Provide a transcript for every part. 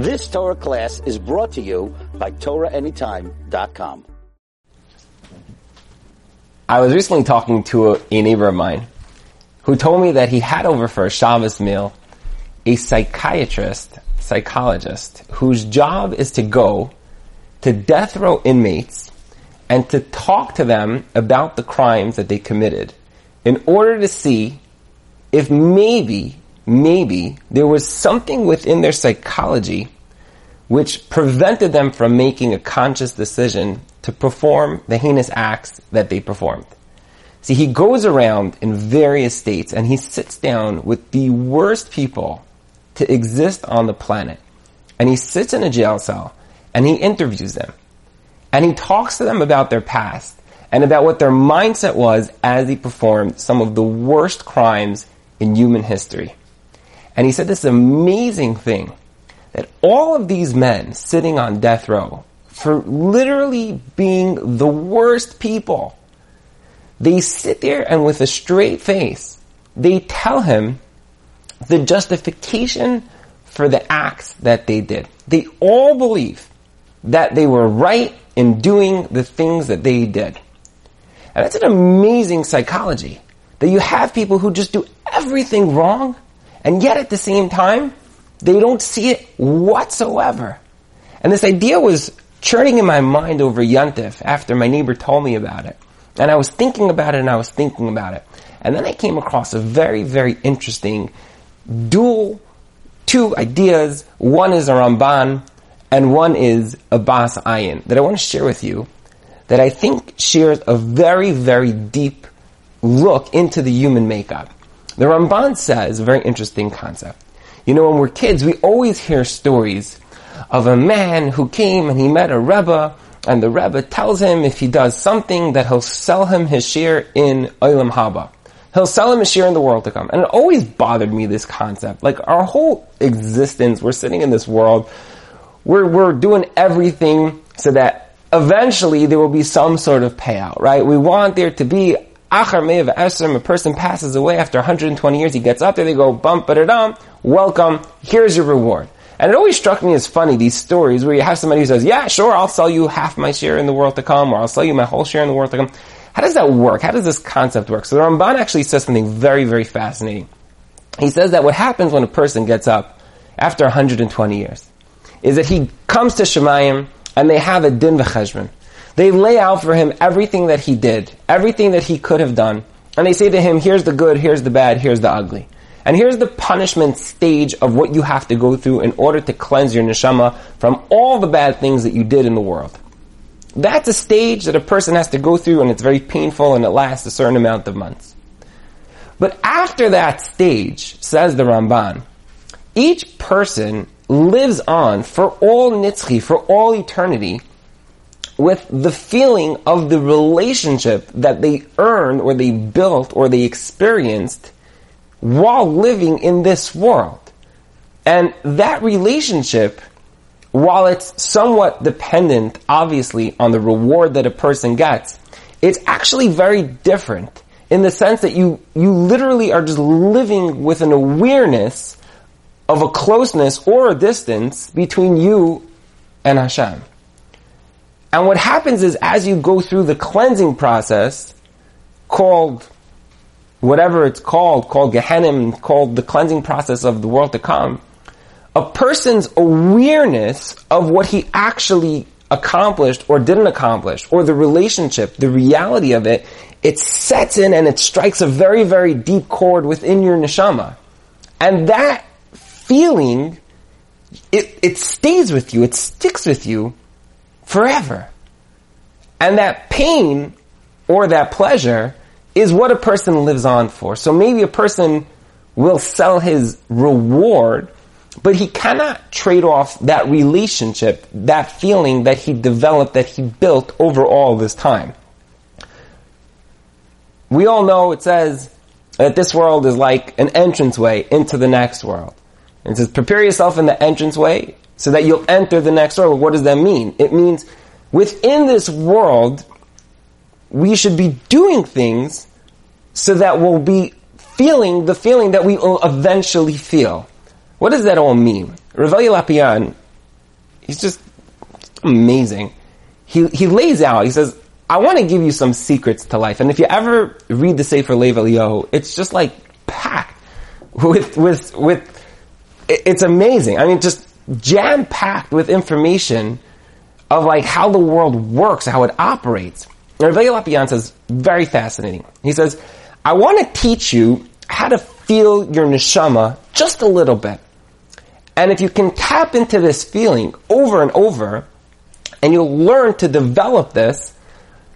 This Torah class is brought to you by TorahAnytime.com. I was recently talking to a, a neighbor of mine who told me that he had over for a Shabbos meal a psychiatrist, psychologist, whose job is to go to death row inmates and to talk to them about the crimes that they committed in order to see if maybe, maybe there was something within their psychology which prevented them from making a conscious decision to perform the heinous acts that they performed. See, he goes around in various states and he sits down with the worst people to exist on the planet. And he sits in a jail cell and he interviews them. And he talks to them about their past and about what their mindset was as he performed some of the worst crimes in human history. And he said this amazing thing that all of these men sitting on death row for literally being the worst people, they sit there and with a straight face, they tell him the justification for the acts that they did. They all believe that they were right in doing the things that they did. And that's an amazing psychology. That you have people who just do everything wrong, and yet at the same time, they don't see it whatsoever. And this idea was churning in my mind over Yontif after my neighbor told me about it. And I was thinking about it and I was thinking about it. And then I came across a very, very interesting dual two ideas. One is a Ramban and one is a Bas Ayin that I want to share with you that I think shares a very, very deep look into the human makeup. The Ramban says a very interesting concept. You know, when we're kids, we always hear stories of a man who came and he met a Rebbe, and the Rebbe tells him if he does something that he'll sell him his share in Olam Haba. He'll sell him a share in the world to come. And it always bothered me, this concept. Like, our whole existence, we're sitting in this world, we're, we're doing everything so that eventually there will be some sort of payout, right? We want there to be Achar Me'ev Esrim, a person passes away after 120 years, he gets up there, they go, bump, ba dum welcome, here's your reward. And it always struck me as funny, these stories where you have somebody who says, yeah, sure, I'll sell you half my share in the world to come, or I'll sell you my whole share in the world to come. How does that work? How does this concept work? So the Ramban actually says something very, very fascinating. He says that what happens when a person gets up after 120 years is that he comes to Shemayim and they have a din v'cheshbon. They lay out for him everything that he did, everything that he could have done, and they say to him, here's the good, here's the bad, here's the ugly. And here's the punishment stage of what you have to go through in order to cleanse your neshama from all the bad things that you did in the world. That's a stage that a person has to go through and it's very painful and it lasts a certain amount of months. But after that stage, says the Ramban, each person lives on for all nitzchi, for all eternity, with the feeling of the relationship that they earned or they built or they experienced while living in this world. And that relationship, while it's somewhat dependent, obviously, on the reward that a person gets, it's actually very different in the sense that you, you literally are just living with an awareness of a closeness or a distance between you and Hashem. And what happens is as you go through the cleansing process called whatever it's called, called Gehenim, called the cleansing process of the world to come, a person's awareness of what he actually accomplished or didn't accomplish, or the relationship, the reality of it, it sets in and it strikes a very, very deep chord within your neshama. And that feeling, it, it stays with you, it sticks with you forever. And that pain or that pleasure is what a person lives on for. So maybe a person will sell his reward, but he cannot trade off that relationship, that feeling that he developed, that he built over all this time. We all know it says that this world is like an entranceway into the next world. It says, prepare yourself in the entranceway so that you'll enter the next world. What does that mean? It means within this world, we should be doing things so that we'll be feeling the feeling that we will eventually feel. What does that all mean? Rav Lopian He's just amazing. He, he lays out, he says, I want to give you some secrets to life. And if you ever read the Sefer Lev Eliyahu, it's just like packed with, with, with, it's amazing. I mean, just jam packed with information of like how the world works, how it operates. And Rav Lopian says, very fascinating. He says, I want to teach you how to feel your neshama just a little bit. And if you can tap into this feeling over and over, and you'll learn to develop this,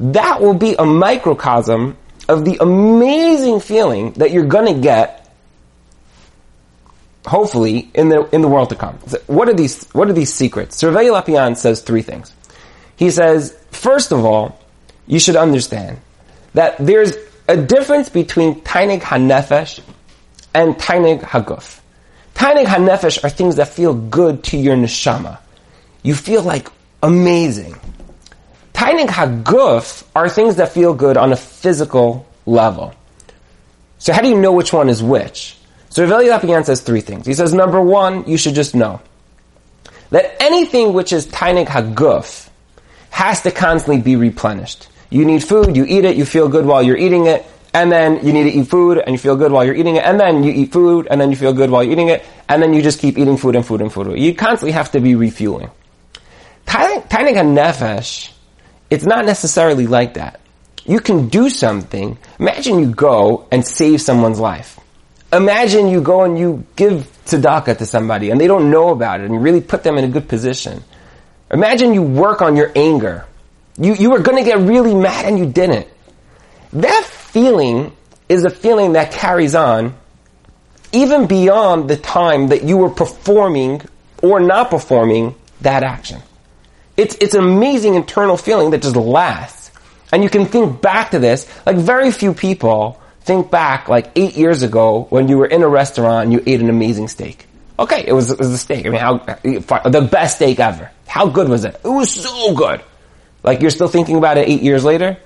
that will be a microcosm of the amazing feeling that you're gonna get, hopefully, in the, in the world to come. What are these, what are these secrets? Survey Lopian says three things. He says, first of all, you should understand that there's a difference between Tainig HaNefesh and Tainig HaGuf. Tainig HaNefesh are things that feel good to your neshama. You feel like amazing. Tainig HaGuf are things that feel good on a physical level. So how do you know which one is which? So Rav Lopian says three things. He says, number one, you should just know that anything which is Tainig HaGuf has to constantly be replenished. You need food, you eat it, you feel good while you're eating it, and then you need to eat food and you feel good while you're eating it, and then you eat food and then you feel good while you're eating it, and then you just keep eating food and food and food. You constantly have to be refueling. Tainig nefesh, it's not necessarily like that. You can do something. Imagine you go and save someone's life. Imagine you go and you give tzedakah to somebody and they don't know about it and you really put them in a good position. Imagine you work on your anger you, you were gonna get really mad and you didn't. That feeling is a feeling that carries on even beyond the time that you were performing or not performing that action. It's, it's an amazing internal feeling that just lasts. And you can think back to this, like very few people think back like eight years ago when you were in a restaurant and you ate an amazing steak. Okay, it was, it was a steak. I mean, how, the best steak ever. How good was it? It was so good. Like you're still thinking about it eight years later?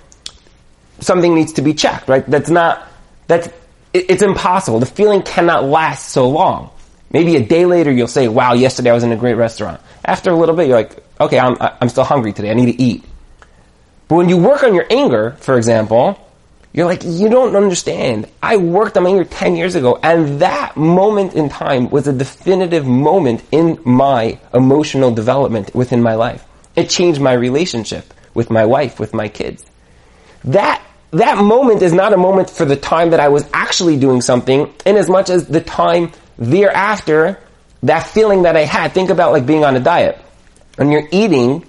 Something needs to be checked, right? That's not, that's, it, it's impossible. The feeling cannot last so long. Maybe a day later you'll say, wow, yesterday I was in a great restaurant. After a little bit you're like, okay, I'm, I'm still hungry today. I need to eat. But when you work on your anger, for example, you're like, you don't understand. I worked on my anger 10 years ago, and that moment in time was a definitive moment in my emotional development within my life. It changed my relationship with my wife, with my kids. That, that moment is not a moment for the time that I was actually doing something in as much as the time thereafter, that feeling that I had. Think about like being on a diet. When you're eating,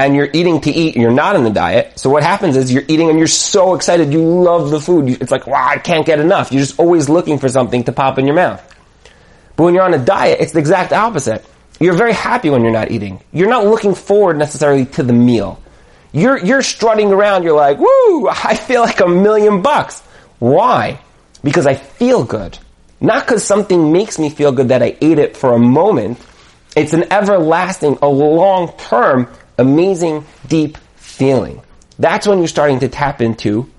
and you're eating to eat and you're not on the diet. So what happens is you're eating and you're so excited. You love the food. It's like, wow, I can't get enough. You're just always looking for something to pop in your mouth. But when you're on a diet, it's the exact opposite. You're very happy when you're not eating. You're not looking forward necessarily to the meal. You're, you're strutting around, you're like, woo, I feel like a million bucks. Why? Because I feel good. Not because something makes me feel good that I ate it for a moment. It's an everlasting, a long term, amazing, deep feeling. That's when you're starting to tap into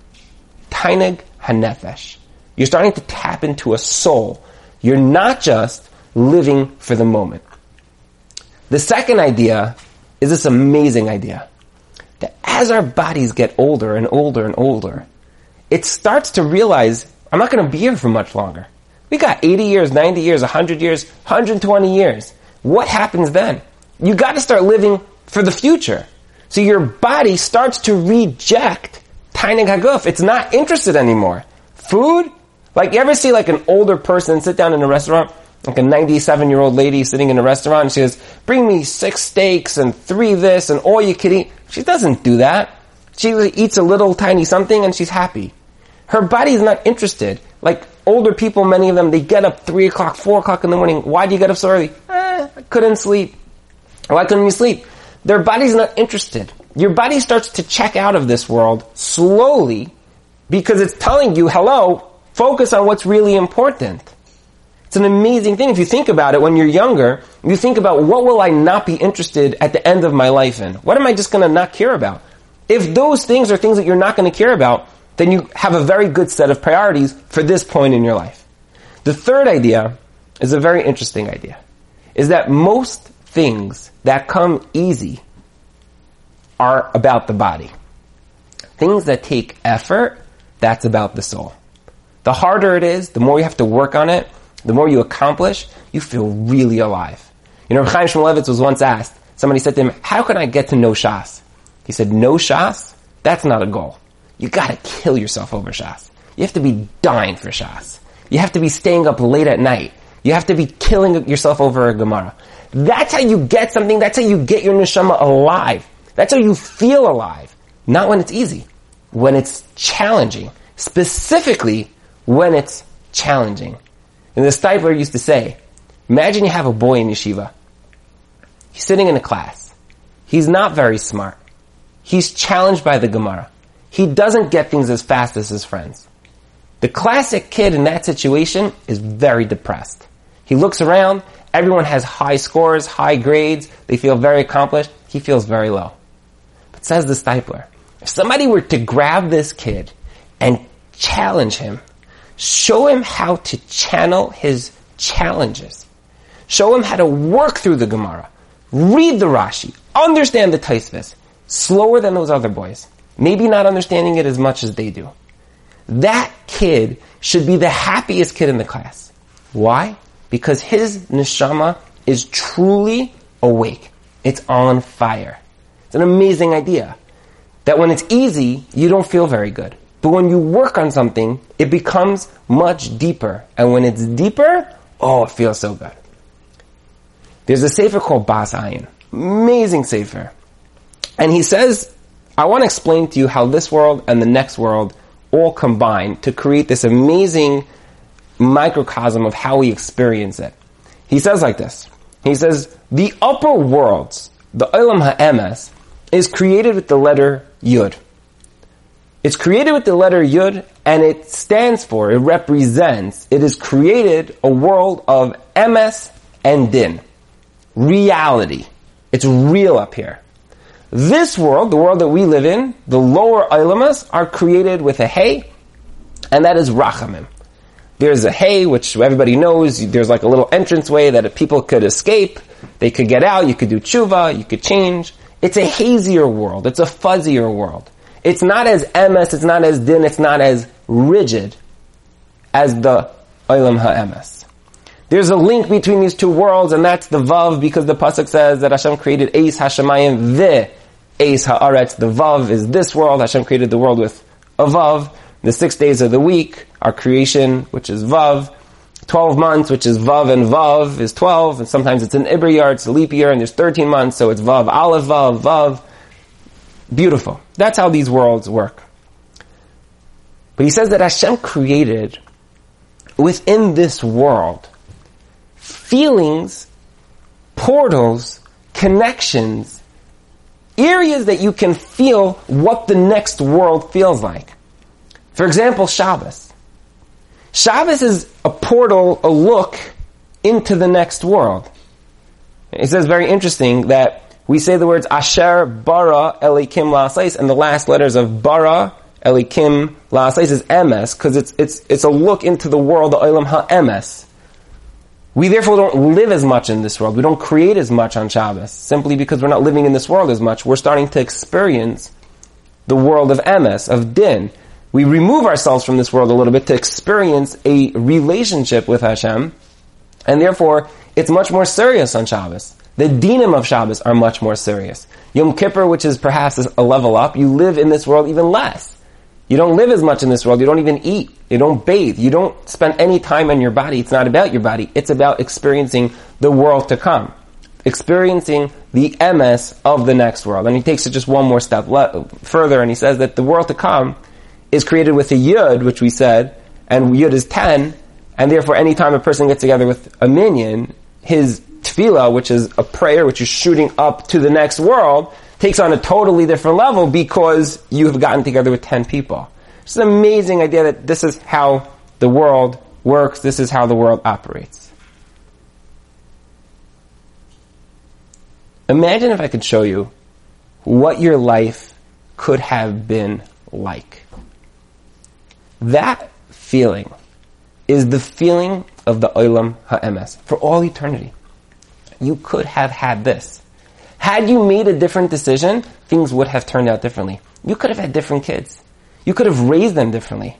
Tainig Hanefesh. You're starting to tap into a soul. You're not just living for the moment. The second idea is this amazing idea that as our bodies get older and older and older, it starts to realize I'm not going to be here for much longer. We got 80 years, 90 years, 100 years, 120 years. What happens then? You got to start living for the future. So your body starts to reject Tainig Haguf. It's not interested anymore. Food? Like you ever see like an older person sit down in a restaurant like a 97 year old lady sitting in a restaurant and she says, bring me six steaks and three this and all you can eat. She doesn't do that. She eats a little tiny something and she's happy. Her body is not interested. Like older people, many of them, they get up three o'clock, four o'clock in the morning. Why do you get up so early? Eh, I couldn't sleep. Why couldn't you sleep? Their body's not interested. Your body starts to check out of this world slowly because it's telling you, hello, focus on what's really important. It's an amazing thing. If you think about it when you're younger, you think about what will I not be interested at the end of my life in? What am I just going to not care about? If those things are things that you're not going to care about, then you have a very good set of priorities for this point in your life. The third idea is a very interesting idea. Is that most things that come easy are about the body. Things that take effort, that's about the soul. The harder it is, the more you have to work on it, the more you accomplish, you feel really alive. You know, Chaim Shmulevitz was once asked, somebody said to him, how can I get to know Shas? He said, know Shas? That's not a goal. You gotta kill yourself over Shas. You have to be dying for Shas. You have to be staying up late at night. You have to be killing yourself over a Gemara. That's how you get something. That's how you get your neshama alive. That's how you feel alive. Not when it's easy. When it's challenging. Specifically, when it's challenging. And the Steipler used to say, imagine you have a boy in yeshiva. He's sitting in a class. He's not very smart. He's challenged by the Gemara. He doesn't get things as fast as his friends. The classic kid in that situation is very depressed. He looks around, everyone has high scores, high grades, they feel very accomplished, he feels very low. But says the Steipler, if somebody were to grab this kid and challenge him, show him how to channel his challenges, show him how to work through the Gemara, read the Rashi, understand the Tosfos, slower than those other boys, maybe not understanding it as much as they do. That kid should be the happiest kid in the class. Why? Because his neshama is truly awake. It's on fire. It's an amazing idea. That when it's easy, you don't feel very good. But when you work on something, it becomes much deeper. And when it's deeper, oh, it feels so good. There's a sefer called Bas Ayin. Amazing sefer. And he says, I want to explain to you how this world and the next world all combine to create this amazing microcosm of how we experience it. He says like this. He says, the upper worlds, the Olam HaEmes, is created with the letter Yud. It's created with the letter Yud, and it stands for, it represents, it is created a world of Emes and Din. Reality. It's real up here. This world, the world that we live in, the lower olamos are created with a Hey, and that is rachamim. There's a hay, which everybody knows, there's like a little entranceway that people could escape, they could get out, you could do tshuva, you could change. It's a hazier world, it's a fuzzier world. It's not as emes, it's not as din, it's not as rigid as the olam ha'emes. There's a link between these two worlds, and that's the vav, because the pasuk says that Hashem created Eis Hashemayim the Eis Haaretz, the Vav is this world. Hashem created the world with a Vav. The six days of the week, our creation, which is Vav. 12 months, which is Vav and Vav, is 12, and sometimes it's an Ibbur year, it's a leap year, and there's 13 months, so it's Vav, Aleph, Vav, Vav. Beautiful. That's how these worlds work. But he says that Hashem created within this world feelings, portals, connections areas that you can feel what the next world feels like. For example, Shabbos. Shabbos is a portal, a look into the next world. It says very interesting that we say the words Asher bara Elokim la'asais, and the last letters of bara Elokim la'asais is emes, because it's, it's, it's a look into the world, the olam ha'emes. We therefore don't live as much in this world. We don't create as much on Shabbos simply because we're not living in this world as much. We're starting to experience the world of emes, of din. We remove ourselves from this world a little bit to experience a relationship with Hashem, and therefore it's much more serious on Shabbos. The dinim of Shabbos are much more serious. Yom Kippur, which is perhaps a level up, you live in this world even less. You don't live as much in this world. You don't even eat. You don't bathe. You don't spend any time on your body. It's not about your body. It's about experiencing the world to come. Experiencing the emes of the next world. And he takes it just one more step further and he says that the world to come is created with a yud, which we said, and yud is 10, and therefore anytime a person gets together with a minyan, his tefillah, which is a prayer which is shooting up to the next world, takes on a totally different level because you have gotten together with 10 people. It's an amazing idea that this is how the world works, this is how the world operates. Imagine if I could show you what your life could have been like. That feeling is the feeling of the Olam HaEmes for all eternity. you could have had this. Had you made a different decision, things would have turned out differently. You could have had different kids. You could have raised them differently.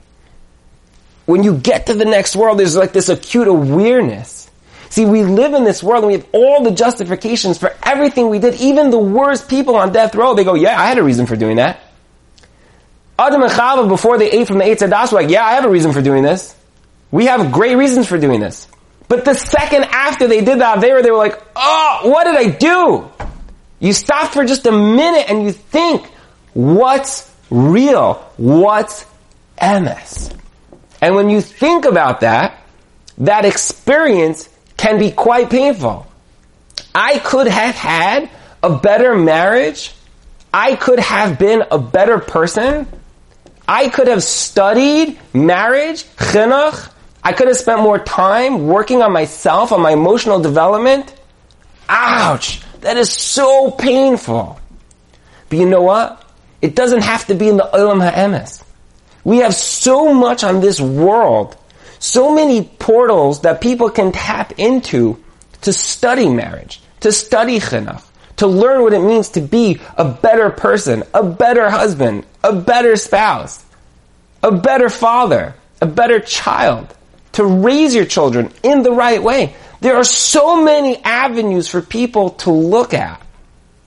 When you get to the next world, there's like this acute awareness. See, we live in this world and we have all the justifications for everything we did. Even the worst people on death row, they go, yeah, I had a reason for doing that. Adam and Chava, before they ate from the Eitz Hadas, were like, yeah, I have a reason for doing this. We have great reasons for doing this. But the second after they did the Avera, they were like, oh, what did I do? You stop for just a minute and you think, what's real? What's emes? And when you think about that, that experience can be quite painful. I could have had a better marriage. I could have been a better person. I could have studied marriage, chinuch. I could have spent more time working on myself, on my emotional development. Ouch! That is so painful. But you know what? It doesn't have to be in the Olam HaEmes. We have so much on this world, so many portals that people can tap into to study marriage, to study chinuch, to learn what it means to be a better person, a better husband, a better spouse, a better father, a better child, to raise your children in the right way. There are so many avenues for people to look at.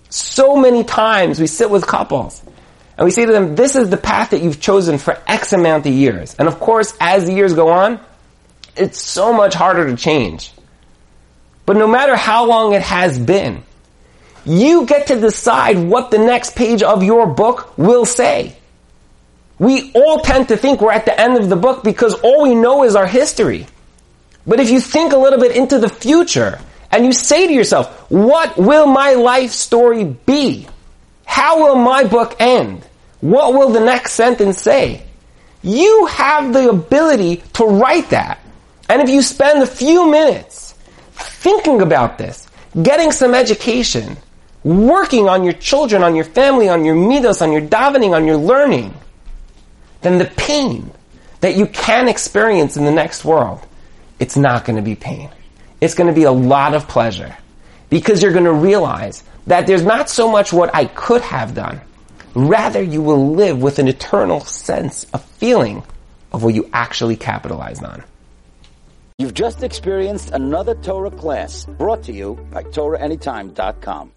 So many times we sit with couples and we say to them, this is the path that you've chosen for X amount of years. And of course, as the years go on, it's so much harder to change. But no matter how long it has been, you get to decide what the next page of your book will say. We all tend to think we're at the end of the book because all we know is our history. But if you think a little bit into the future and you say to yourself, what will my life story be? How will my book end? What will the next sentence say? You have the ability to write that. And if you spend a few minutes thinking about this, getting some education, working on your children, on your family, on your midos, on your davening, on your learning, then the pain that you can experience in the next world, it's not going to be pain. It's going to be a lot of pleasure because you're going to realize that there's not so much what I could have done. Rather, you will live with an eternal sense of feeling of what you actually capitalized on. You've just experienced another Torah class brought to you by TorahAnytime.com.